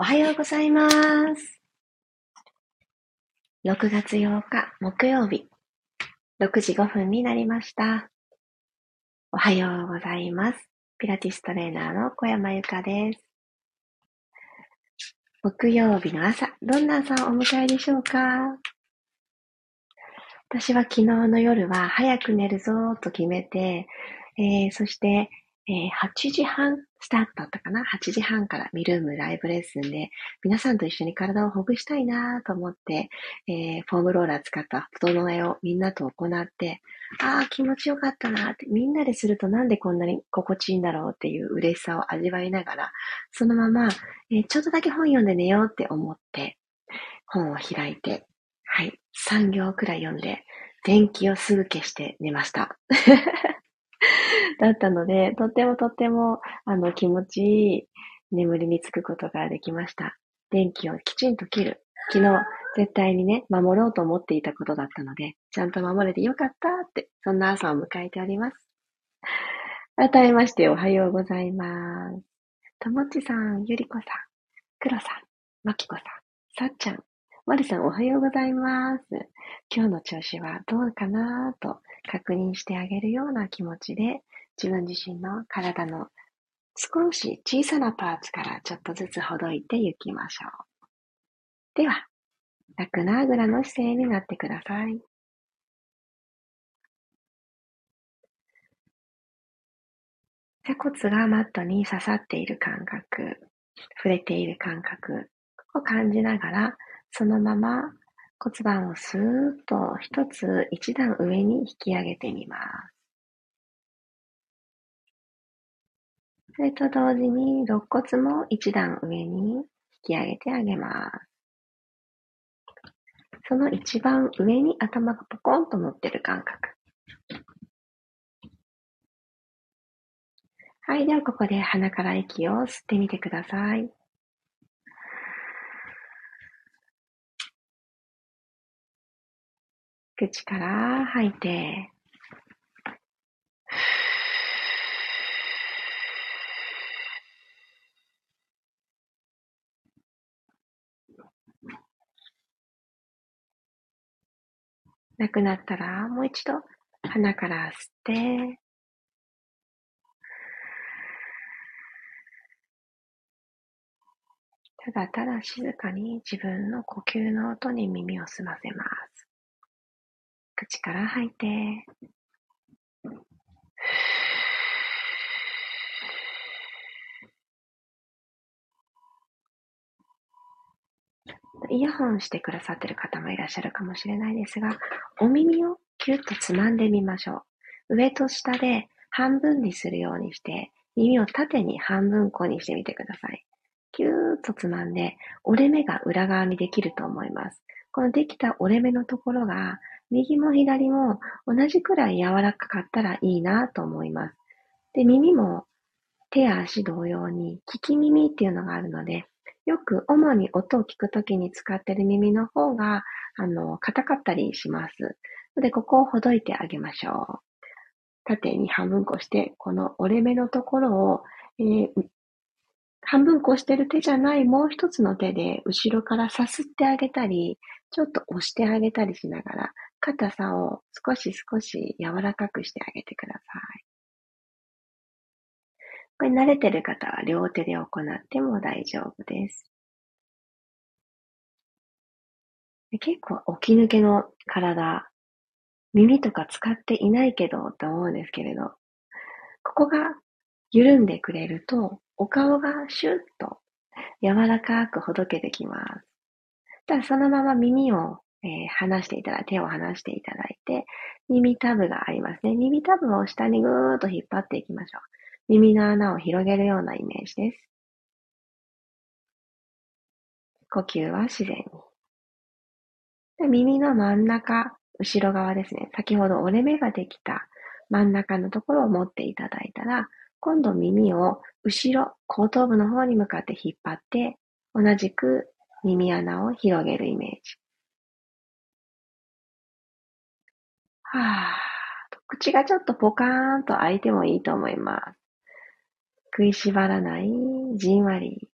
おはようございます。6月8日木曜日、6時5分になりました。おはようございます。ピラティストレーナーの小山由かです。木曜日の朝、どんな朝をお迎えでしょうか？私は昨日の夜は早く寝るぞと決めて、えー、そしてえー、8時半スタートだったかな ?8 時半からミルームライブレッスンで、皆さんと一緒に体をほぐしたいなと思って、えー、フォームローラー使った整えをみんなと行って、ああ、気持ちよかったなって、みんなでするとなんでこんなに心地いいんだろうっていう嬉しさを味わいながら、そのまま、えー、ちょっとだけ本読んで寝ようって思って、本を開いて、はい、3行くらい読んで、電気をすぐ消して寝ました。だったので、とってもとっても、あの、気持ちいい眠りにつくことができました。電気をきちんと切る。昨日、絶対にね、守ろうと思っていたことだったので、ちゃんと守れてよかったって、そんな朝を迎えております。改めましておはようございます。ともちさん、ゆりこさん、くろさん、まきこさん、さっちゃん、まりさんおはようございます。今日の調子はどうかなと確認してあげるような気持ちで、自分自身の体の少し小さなパーツからちょっとずつほどいていきましょう。では、楽なあぐらの姿勢になってください。鎖骨がマットに刺さっている感覚、触れている感覚を感じながら、そのまま骨盤をスーッと一つ一段上に引き上げてみます。それと同時に肋骨も一段上に引き上げてあげます。その一番上に頭がポコンと乗ってる感覚。はい。では、ここで鼻から息を吸ってみてください。口から吐いて、なくなったらもう一度鼻から吸って、ただただ静かに自分の呼吸の音に耳を澄ませます。口から吐いて、イヤホンしてくださってる方もいらっしゃるかもしれないですが、お耳をキュッとつまんでみましょう。上と下で半分にするようにして、耳を縦に半分こにしてみてください。キューッとつまんで、折れ目が裏側にできると思います。このできた折れ目のところが右も左も同じくらい柔らかかったらいいなと思います。で、耳も手や足同様に聞き耳っていうのがあるので、よく主に音を聞くときに使っている耳の方が、あの、硬かったりします。ので、ここをほどいてあげましょう。縦に半分こして、この折れ目のところを、えー、半分こしてる手じゃないもう一つの手で後ろからさすってあげたり、ちょっと押してあげたりしながら、硬さを少し少し柔らかくしてあげてください。これ慣れてる方は両手で行っても大丈夫です。結構起き抜けの体、耳とか使っていないけどと思うんですけれど、ここが緩んでくれると、お顔がシュッと柔らかくほどけてきます。ただそのまま耳をえー、離していただいて、手を離していただいて、耳タブがありますね。耳タブを下にぐーっと引っ張っていきましょう。耳の穴を広げるようなイメージです。呼吸は自然に。で耳の真ん中、後ろ側ですね。先ほど折れ目ができた真ん中のところを持っていただいたら、今度耳を後ろ、後頭部の方に向かって引っ張って、同じく耳穴を広げるイメージ。はぁ、口がちょっとポカーンと開いてもいいと思います。食いしばらない、じんわり。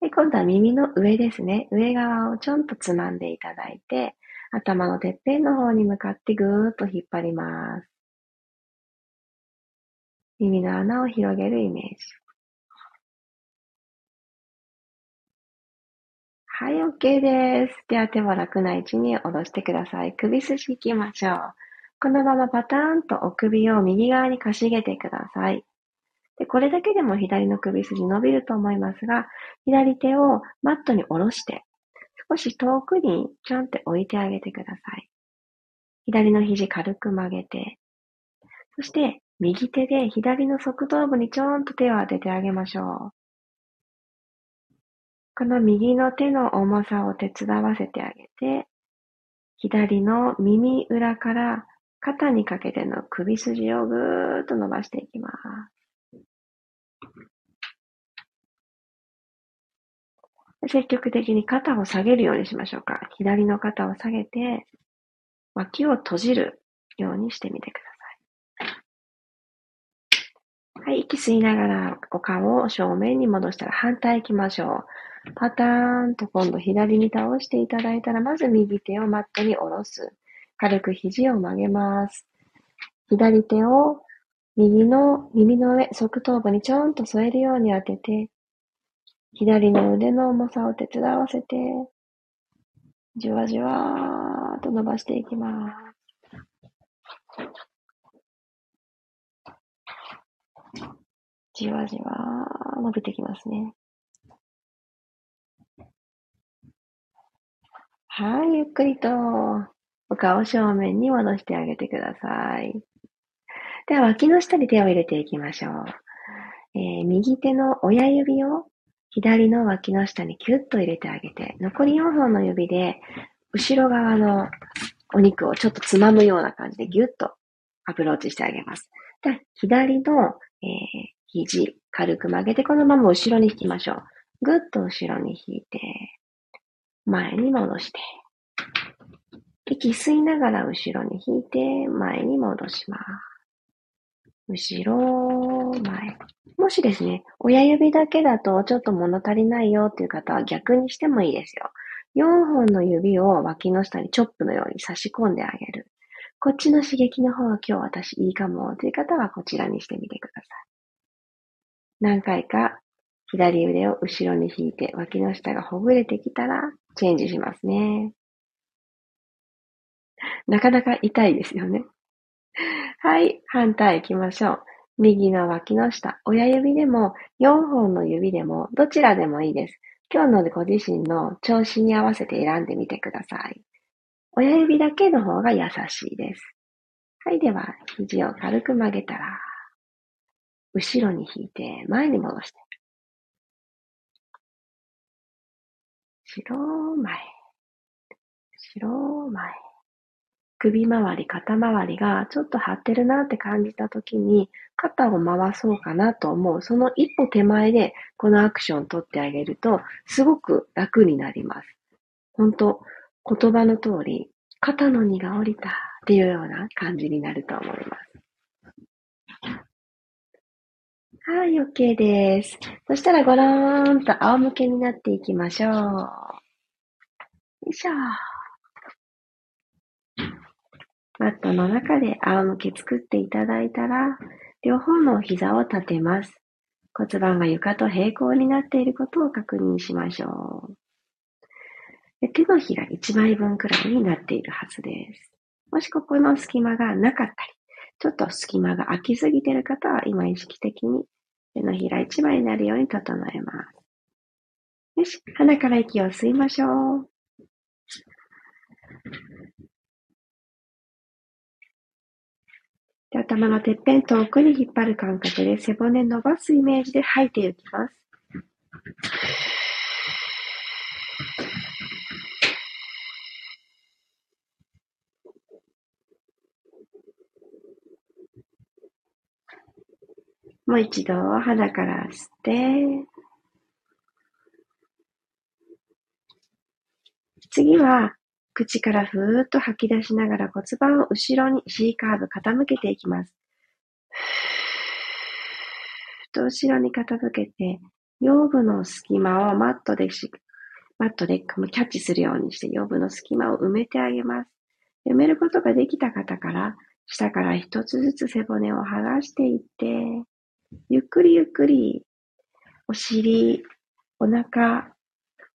で、今度は耳の上ですね。上側をちょんとつまんでいただいて、頭のてっぺんの方に向かってぐーっと引っ張ります。耳の穴を広げるイメージ。はい、OK です。では手を楽な位置に下ろしてください。首筋行きましょう。このままパターンとお首を右側にかしげてください。でこれだけでも左の首筋伸びると思いますが、左手をマットに下ろして、少し遠くにちょんって置いてあげてください。左の肘軽く曲げて、そして右手で左の側頭部にちょんと手を当ててあげましょう。この右の手の重さを手伝わせてあげて、左の耳裏から肩にかけての首筋をぐーっと伸ばしていきます。積極的に肩を下げるようにしましょうか。左の肩を下げて、脇を閉じるようにしてみてください。はい、息吸いながらお顔を正面に戻したら反対行きましょう。パターンと今度左に倒していただいたら、まず右手をマットに下ろす。軽く肘を曲げます。左手を右の耳の上、側頭部にちょんと添えるように当てて、左の腕の重さを手伝わせて、じわじわーと伸ばしていきます。じわじわー伸びてきますね。はい、ゆっくりとお顔正面に戻してあげてください。では、脇の下に手を入れていきましょう。えー、右手の親指を左の脇の下にキュッと入れてあげて、残り4本の指で、後ろ側のお肉をちょっとつまむような感じでギュッとアプローチしてあげます。で、左の、えー、肘、軽く曲げて、このまま後ろに引きましょう。ぐっと後ろに引いて、前に戻して、息吸いながら後ろに引いて、前に戻します。後ろ、前。もしですね、親指だけだとちょっと物足りないよっていう方は逆にしてもいいですよ。4本の指を脇の下にチョップのように差し込んであげる。こっちの刺激の方が今日私いいかもという方はこちらにしてみてください。何回か左腕を後ろに引いて脇の下がほぐれてきたらチェンジしますね。なかなか痛いですよね。はい、反対行きましょう。右の脇の下、親指でも4本の指でもどちらでもいいです。今日のご自身の調子に合わせて選んでみてください。親指だけの方が優しいです。はい、では、肘を軽く曲げたら、後ろに引いて前に戻して。後ろ前。後ろ前。首周り、肩周りがちょっと張ってるなって感じた時に、肩を回そうかなと思う。その一歩手前でこのアクションを取ってあげると、すごく楽になります。本当言葉の通り、肩の荷が下りたっていうような感じになると思います。はい、OK です。そしたらごろーんと仰向けになっていきましょう。よいしょ。マットの中で仰向け作っていただいたら、両方の膝を立てます。骨盤が床と平行になっていることを確認しましょう。手のひら1枚分くらいになっているはずです。もしここの隙間がなかったり、ちょっと隙間が空きすぎている方は今意識的に手のひら1枚になるように整えます。よし、鼻から息を吸いましょう。頭のてっぺん遠くに引っ張る感覚で背骨伸ばすイメージで吐いていきます。もう一度鼻から吸って、次は口からふーっと吐き出しながら骨盤を後ろに C カーブ傾けていきます。ふーっと後ろに傾けて、腰部の隙間をマットでし、マットでキャッチするようにして腰部の隙間を埋めてあげます。埋めることができた方から、下から一つずつ背骨を剥がしていって、ゆっくりゆっくり、お尻、お腹、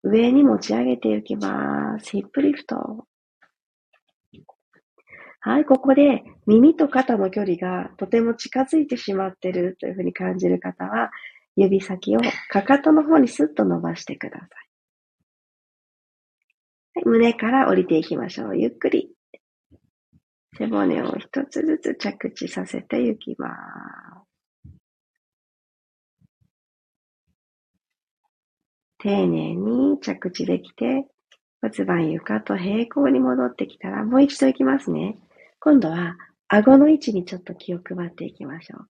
上に持ち上げていきます。ヒップリフト。はい、ここで耳と肩の距離がとても近づいてしまってるというふうに感じる方は、指先をかかとの方にスッと伸ばしてください。はい、胸から降りていきましょう。ゆっくり。背骨を一つずつ着地させていきます。丁寧に着地できて、骨盤床と平行に戻ってきたら、もう一度いきますね。今度は、顎の位置にちょっと気を配っていきましょう。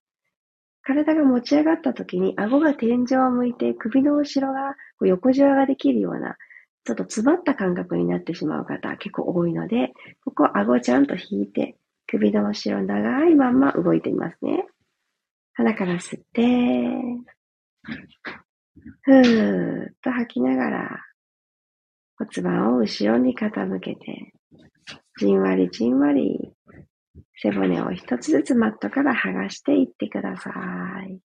体が持ち上がった時に、顎が天井を向いて、首の後ろが横じわができるような、ちょっと詰まった感覚になってしまう方結構多いので、ここ顎ちゃんと引いて、首の後ろ長いまんま動いてみますね。鼻から吸って、ふーっと吐きながら、骨盤を後ろに傾けて、じんわりじんわり、背骨を一つずつマットから剥がしていってください。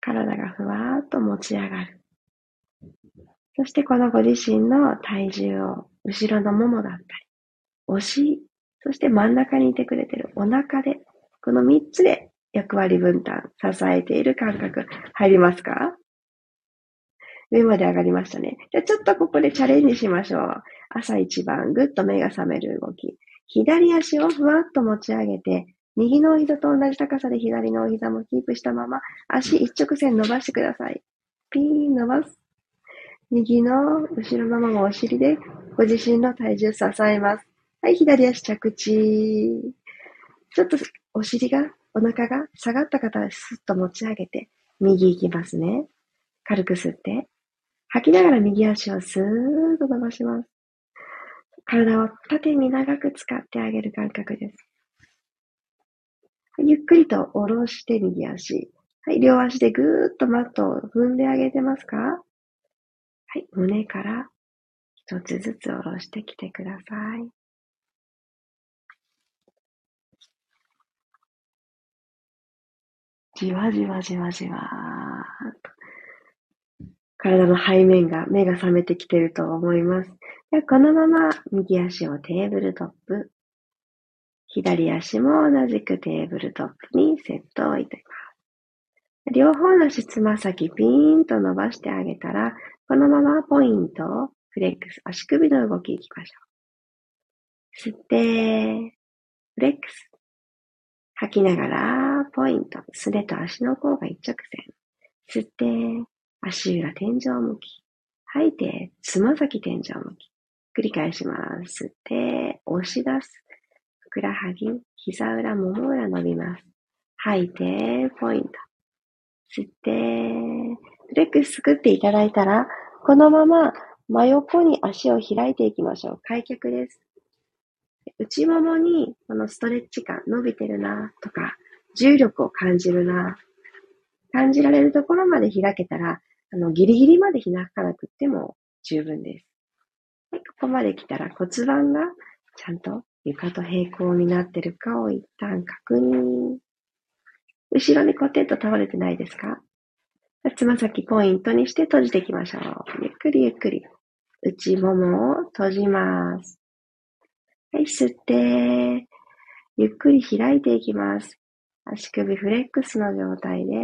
体がふわーっと持ち上がる。そしてこのご自身の体重を後ろのももだったり、お尻、そして真ん中にいてくれてるお腹で、この三つで役割分担、支えている感覚、入りますか？上まで上がりましたね。じゃあちょっとここでチャレンジしましょう。朝一番ぐっと目が覚める動き。左足をふわっと持ち上げて、右のお膝と同じ高さで左のお膝もキープしたまま、足一直線伸ばしてください。ピーン伸ばす。右の後ろのままお尻でご自身の体重支えます。はい、左足着地。ちょっとお尻が、お腹が下がった方はスッと持ち上げて、右行きますね。軽く吸って。吐きながら右足をスーッと伸ばします。体を縦に長く使ってあげる感覚です。ゆっくりと下ろして右足。はい、両足でぐーっとマットを踏んであげてますか？はい、胸から一つずつ下ろしてきてください。じわじわじわじわ体の背面が、目が覚めてきてると思います。でこのまま右足をテーブルトップ、左足も同じくテーブルトップにセットを置いています。両方の足つま先ピーンと伸ばしてあげたら、このままポイントを、フレックス、足首の動きいきましょう。吸って、フレックス。吐きながら、ポイント、すねと足の甲が一直線。吸って、足裏天井向き。吐いて、つま先天井向き。繰り返します。吸って、押し出す。ふくらはぎ、膝裏、もも裏伸びます。吐いて、ポイント。吸って、フレックス作っていただいたら、このまま真横に足を開いていきましょう。開脚です。内ももにこのストレッチ感伸びてるなとか、重力を感じるな、感じられるところまで開けたら、あの、ギリギリまで開かなくっても十分です。はい、ここまで来たら骨盤がちゃんと床と平行になってるかを一旦確認。後ろにコテンと倒れてないですか？つま先ポイントにして閉じていきましょう。ゆっくりゆっくり。内ももを閉じます。はい、吸って、ゆっくり開いていきます。足首フレックスの状態で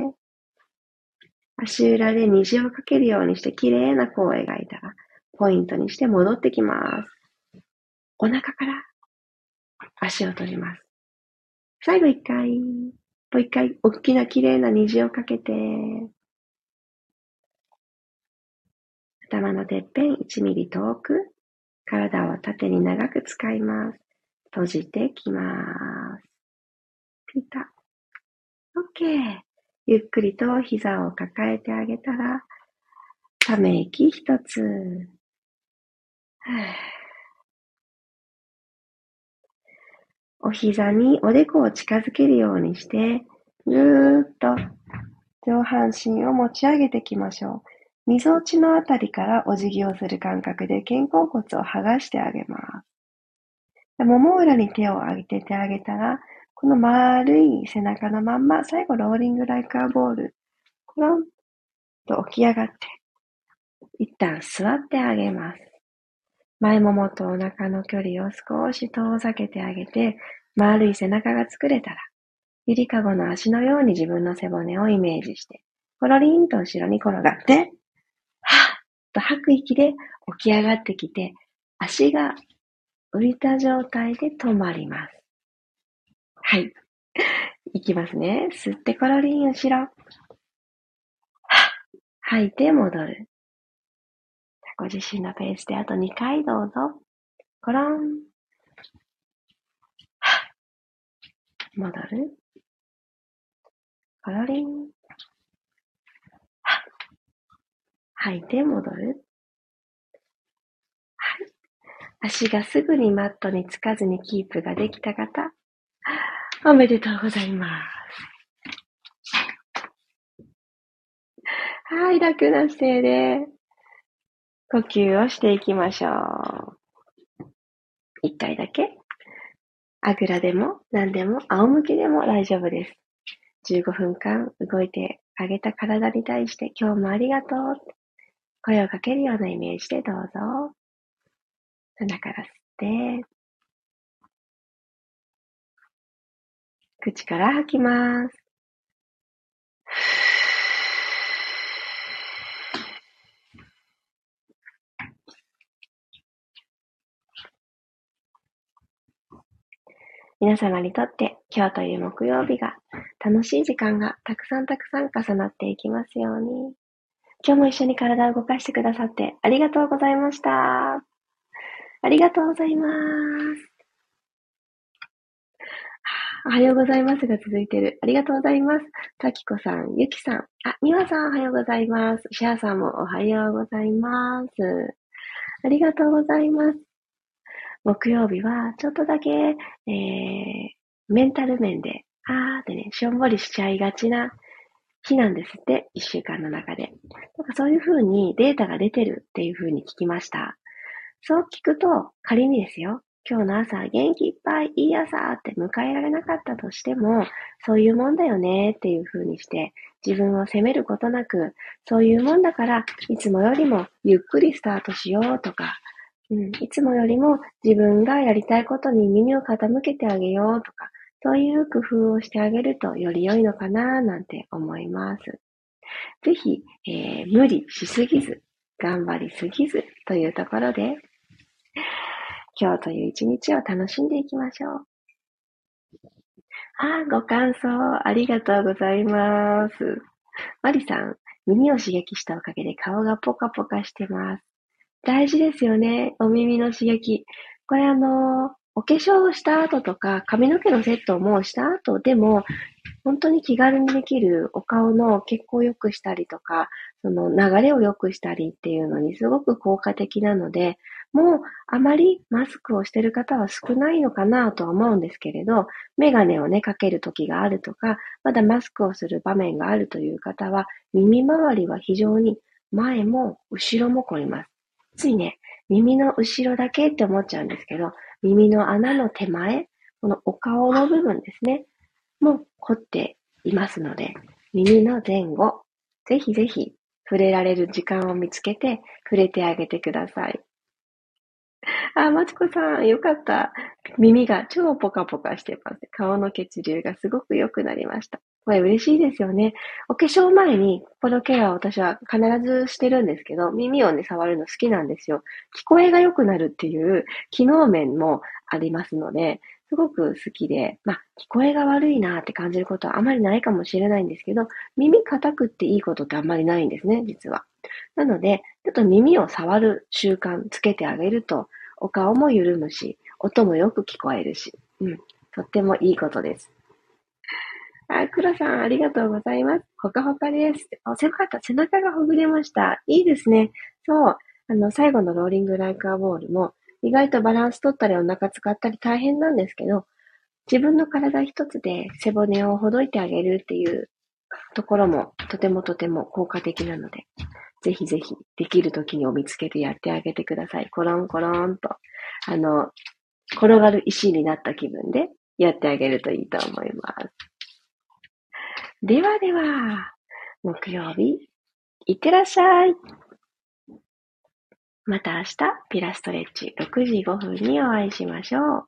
足裏で虹をかけるようにして綺麗な弧を描いたら、ポイントにして戻ってきます。お腹から足を閉じます。最後一回、もう一回、大きな綺麗な虹をかけて、頭のてっぺん1ミリ遠く、体を縦に長く使います。閉じてきます。ピタ。OK。ゆっくりと膝を抱えてあげたら、ため息一つ。お膝におでこを近づけるようにして、ぐーっと上半身を持ち上げていきましょう。溝落ちのあたりからお辞儀をする感覚で肩甲骨を剥がしてあげます。もも裏に手を上げてあげたら、この丸い背中のまんま、最後ローリングライカーボール、コロンと起き上がって、一旦座ってあげます。前ももとお腹の距離を少し遠ざけてあげて、丸い背中が作れたら、ゆりかごの足のように自分の背骨をイメージして、コロリンと後ろに転がって、はっと吐く息で起き上がってきて、足が浮いた状態で止まります。はい。いきますね。吸ってコロリン後ろ。吐いて戻る。ご自身のペースであと2回どうぞ。コロン。戻る。コロリン。吐いて戻る。はい。足がすぐにマットにつかずにキープができた方、おめでとうございます。はい、楽な姿勢で呼吸をしていきましょう。一回だけ。あぐらでも何でも仰向けでも大丈夫です。15分間動いてあげた体に対して今日もありがとう声をかけるようなイメージでどうぞ。鼻から吸って、口から吐きます。皆様にとって今日という木曜日が楽しい時間がたくさんたくさん重なっていきますように。今日も一緒に体を動かしてくださってありがとうございました。ありがとうございます。おはようございますが続いてる。ありがとうございます。たきこさん、ゆきさん、あ、みわさんおはようございます。シャアさんもおはようございます。ありがとうございます。木曜日はちょっとだけ、えー、メンタル面で、あーってね、しょんぼりしちゃいがちな日なんですって、一週間の中で。なんかそういう風にデータが出てるっていう風に聞きました。そう聞くと、仮にですよ、今日の朝元気いっぱいいい朝って迎えられなかったとしても、そういうもんだよねっていう風にして、自分を責めることなく、そういうもんだから、いつもよりもゆっくりスタートしようとか、うん、いつもよりも自分がやりたいことに耳を傾けてあげようとか、そういう工夫をしてあげるとより良いのかななんて思います。ぜひ、えー、無理しすぎず、頑張りすぎずというところで、今日という一日を楽しんでいきましょう。あ、ご感想ありがとうございます。マリさん、耳を刺激したおかげで顔がポカポカしてます。大事ですよね。お耳の刺激。これあの、お化粧をした後とか、髪の毛のセットもした後でも、本当に気軽にできるお顔の血行を良くしたりとか、その流れを良くしたりっていうのにすごく効果的なので、もうあまりマスクをしてる方は少ないのかなとは思うんですけれど、メガネをね、かける時があるとか、まだマスクをする場面があるという方は、耳周りは非常に前も後ろも凝ります。ついね、耳の後ろだけって思っちゃうんですけど、耳の穴の手前、このお顔の部分ですね、も凝っていますので、耳の前後、ぜひぜひ触れられる時間を見つけて触れてあげてください。あ、マチコさん、よかった。耳が超ポカポカしてます。顔の血流がすごく良くなりました。これ嬉しいですよね。お化粧前にこのケアを私は必ずしてるんですけど、耳をね、触るの好きなんですよ。聞こえが良くなるっていう機能面もありますので、すごく好きで、まあ、聞こえが悪いなって感じることはあまりないかもしれないんですけど、耳硬くっていいことってあんまりないんですね、実は。なので、ちょっと耳を触る習慣つけてあげると、お顔も緩むし、音もよく聞こえるし、うん、とってもいいことです。あ、クロさん、ありがとうございます。ほかほかです。あ、背中、背中がほぐれました。いいですね。そう。あの、最後のローリングライクアボールも、意外とバランス取ったりお腹使ったり大変なんですけど、自分の体一つで背骨をほどいてあげるっていうところもとてもとても効果的なので、ぜひぜひできる時にを見つけてやってあげてください。コロンコロンと、あの、転がる石になった気分でやってあげるといいと思います。ではでは、木曜日、いってらっしゃい。また明日、ピラストレッチ6時5分にお会いしましょう。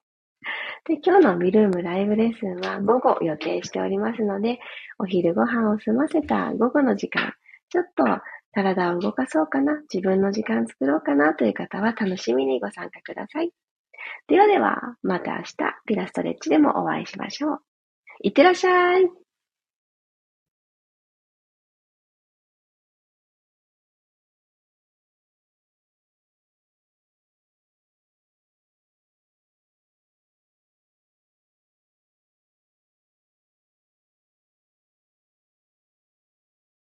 で、今日のミルームライブレッスンは午後予定しておりますので、お昼ご飯を済ませた午後の時間、ちょっと体を動かそうかな、自分の時間作ろうかなという方は楽しみにご参加ください。ではでは、また明日、ピラストレッチでもお会いしましょう。いってらっしゃい。